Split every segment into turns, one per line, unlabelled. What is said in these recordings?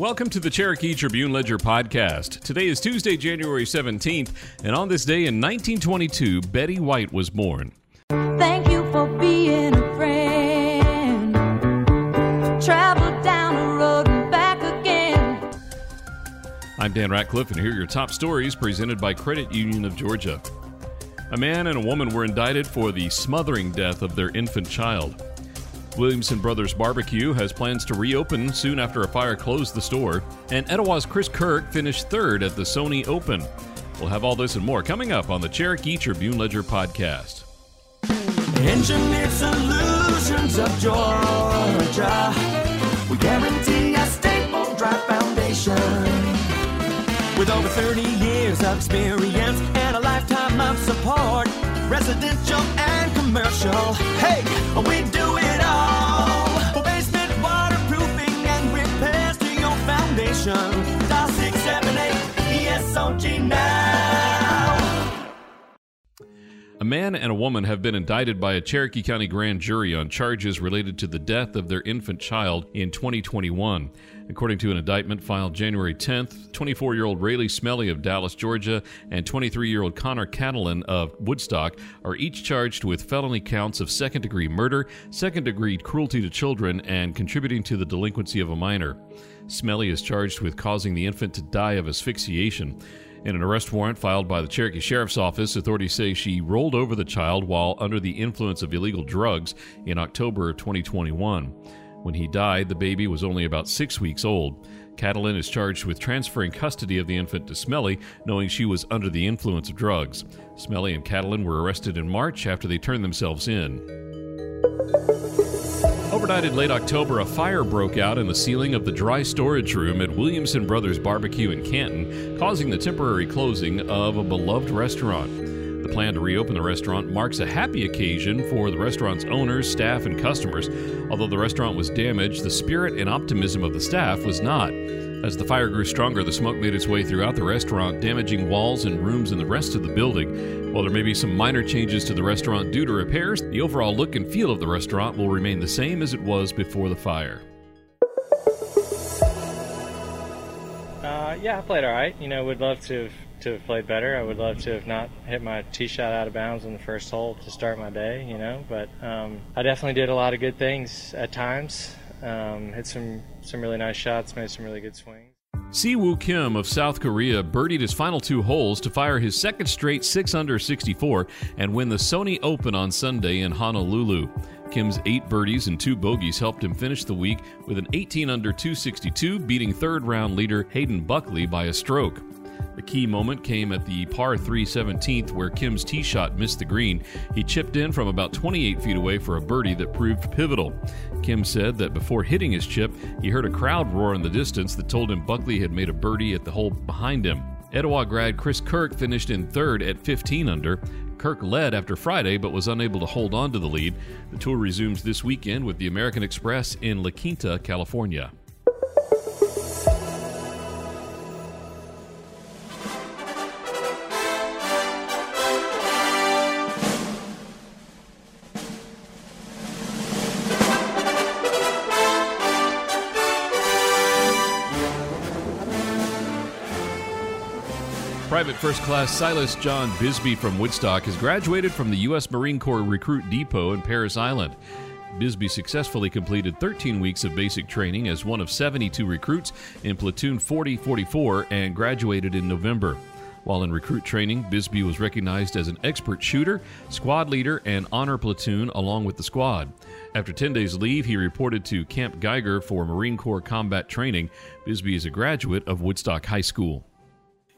Welcome to the Cherokee Tribune Ledger podcast. Today is Tuesday, January 17th, and on this day in 1922, Betty White was born.
Thank you for being a friend. Travel down the road and back again.
I'm Dan Ratcliffe, and here are your top stories presented by Credit Union of Georgia. A man and a woman were indicted for the smothering death of their infant child. Williamson Brothers Barbecue has plans to reopen soon after a fire closed the store, and Etowah's Chris Kirk finished third at the Sony Open. We'll have all this and more coming up on the Cherokee Tribune Ledger podcast.
Engineered solutions of Georgia. We guarantee a stable, dry foundation. With over 30 years of experience and a lifetime of support, residential and commercial. Hey, we do it foundation.
A man and a woman have been indicted by a Cherokee County grand jury on charges related to the death of their infant child in 2021. According to an indictment filed January 10th, 24 year old Rayleigh Smelly of Dallas, Georgia, and 23 year old Connor Catalin of Woodstock are each charged with felony counts of second degree murder, second degree cruelty to children, and contributing to the delinquency of a minor. Smelly is charged with causing the infant to die of asphyxiation. In an arrest warrant filed by the Cherokee Sheriff's Office, authorities say she rolled over the child while under the influence of illegal drugs in October of 2021. When he died, the baby was only about six weeks old. Catalin is charged with transferring custody of the infant to Smelly, knowing she was under the influence of drugs. Smelly and Catalin were arrested in March after they turned themselves in. Overnight in late October, a fire broke out in the ceiling of the dry storage room at Williamson Brothers Barbecue in Canton, causing the temporary closing of a beloved restaurant. The plan to reopen the restaurant marks a happy occasion for the restaurant's owners, staff, and customers. Although the restaurant was damaged, the spirit and optimism of the staff was not. As the fire grew stronger, the smoke made its way throughout the restaurant, damaging walls and rooms in the rest of the building. While there may be some minor changes to the restaurant due to repairs, the overall look and feel of the restaurant will remain the same as it was before the fire.
Uh, yeah, I played all right. You know, would love to have, to have played better. I would love to have not hit my tee shot out of bounds in the first hole to start my day. You know, but um, I definitely did a lot of good things at times. Um, hit some some really nice shots, made some really good swings.
Si Woo Kim of South Korea birdied his final two holes to fire his second straight 6 under 64 and win the Sony Open on Sunday in Honolulu. Kim's eight birdies and two bogeys helped him finish the week with an 18 under 262, beating third round leader Hayden Buckley by a stroke. The key moment came at the par 3 17th, where Kim's tee shot missed the green. He chipped in from about 28 feet away for a birdie that proved pivotal. Kim said that before hitting his chip, he heard a crowd roar in the distance that told him Buckley had made a birdie at the hole behind him. Etowah grad Chris Kirk finished in third at 15 under. Kirk led after Friday but was unable to hold on to the lead. The tour resumes this weekend with the American Express in La Quinta, California. Private First Class Silas John Bisbee from Woodstock has graduated from the U.S. Marine Corps Recruit Depot in Parris Island. Bisbee successfully completed 13 weeks of basic training as one of 72 recruits in Platoon 4044 and graduated in November. While in recruit training, Bisbee was recognized as an expert shooter, squad leader, and honor platoon along with the squad. After 10 days leave, he reported to Camp Geiger for Marine Corps combat training. Bisbee is a graduate of Woodstock High School.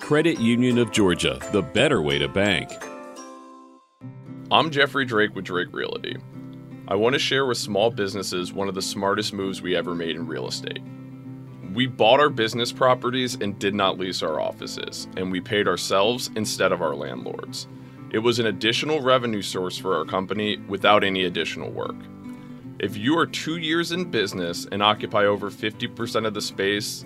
Credit Union of Georgia, the better way to bank.
I'm Jeffrey Drake with Drake Realty. I want to share with small businesses one of the smartest moves we ever made in real estate. We bought our business properties and did not lease our offices, and we paid ourselves instead of our landlords. It was an additional revenue source for our company without any additional work. If you are two years in business and occupy over 50% of the space,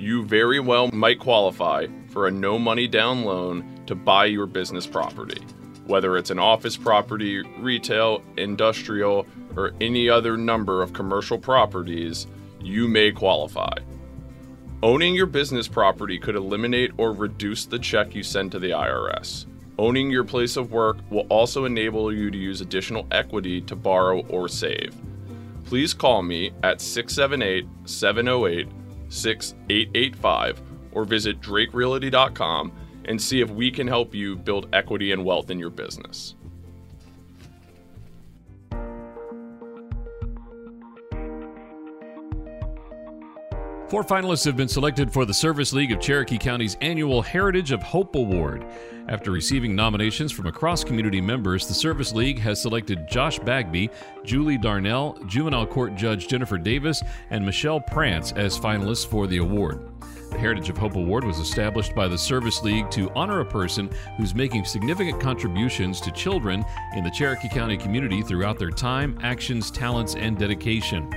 you very well might qualify for a no money down loan to buy your business property. Whether it's an office property, retail, industrial, or any other number of commercial properties, you may qualify. Owning your business property could eliminate or reduce the check you send to the IRS. Owning your place of work will also enable you to use additional equity to borrow or save. Please call me at 678 708 6885 or visit drakerealty.com and see if we can help you build equity and wealth in your business.
Four finalists have been selected for the Service League of Cherokee County's annual Heritage of Hope Award. After receiving nominations from across community members, the Service League has selected Josh Bagby, Julie Darnell, Juvenile Court Judge Jennifer Davis, and Michelle Prance as finalists for the award. The Heritage of Hope Award was established by the Service League to honor a person who's making significant contributions to children in the Cherokee County community throughout their time, actions, talents, and dedication.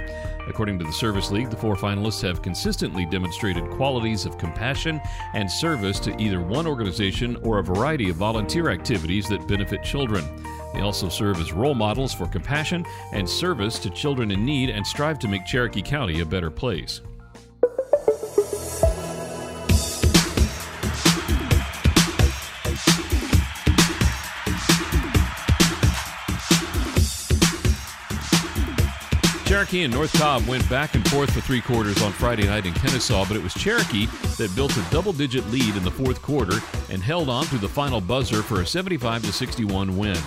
According to the Service League, the four finalists have consistently demonstrated qualities of compassion and service to either one organization or a variety of volunteer activities that benefit children. They also serve as role models for compassion and service to children in need and strive to make Cherokee County a better place. Cherokee and North Cobb went back and forth for three quarters on Friday night in Kennesaw, but it was Cherokee that built a double digit lead in the fourth quarter and held on through the final buzzer for a 75 61 win.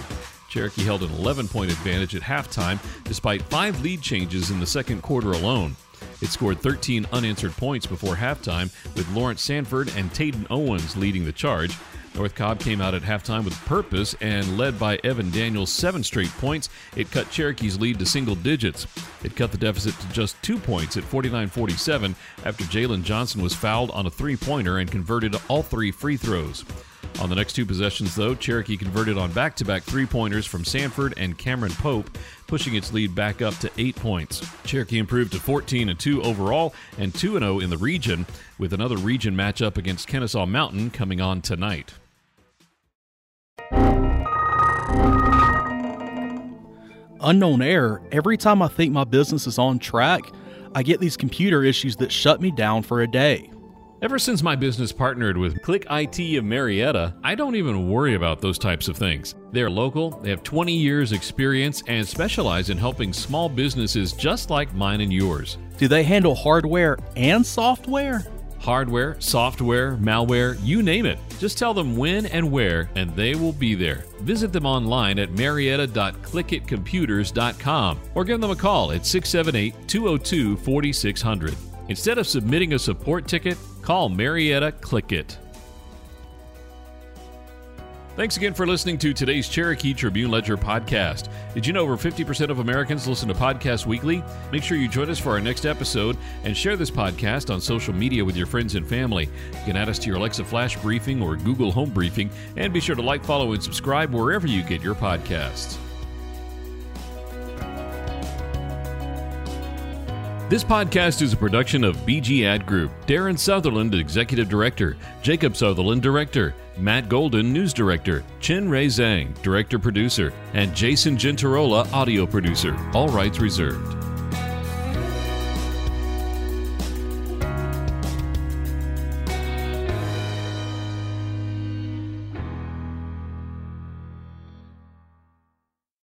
Cherokee held an 11 point advantage at halftime despite five lead changes in the second quarter alone. It scored 13 unanswered points before halftime, with Lawrence Sanford and Taden Owens leading the charge. North Cobb came out at halftime with purpose and led by Evan Daniels seven straight points. It cut Cherokee's lead to single digits. It cut the deficit to just two points at 49 47 after Jalen Johnson was fouled on a three pointer and converted all three free throws. On the next two possessions, though, Cherokee converted on back to back three pointers from Sanford and Cameron Pope, pushing its lead back up to eight points. Cherokee improved to 14 and 2 overall and 2 0 in the region, with another region matchup against Kennesaw Mountain coming on tonight.
Unknown error, every time I think my business is on track, I get these computer issues that shut me down for a day.
Ever since my business partnered with Click IT of Marietta, I don't even worry about those types of things. They're local, they have 20 years experience and specialize in helping small businesses just like mine and yours.
Do they handle hardware and software?
Hardware, software, malware, you name it. Just tell them when and where, and they will be there. Visit them online at marietta.clickitcomputers.com or give them a call at 678 202 4600. Instead of submitting a support ticket, call Marietta Click It. Thanks again for listening to today's Cherokee Tribune Ledger podcast. Did you know over 50% of Americans listen to podcasts weekly? Make sure you join us for our next episode and share this podcast on social media with your friends and family. You can add us to your Alexa Flash Briefing or Google Home Briefing, and be sure to like, follow, and subscribe wherever you get your podcasts. This podcast is a production of BG Ad Group. Darren Sutherland, Executive Director. Jacob Sutherland, Director. Matt Golden, News Director. Chen Ray Zhang, Director Producer. And Jason Gentarola, Audio Producer. All rights reserved.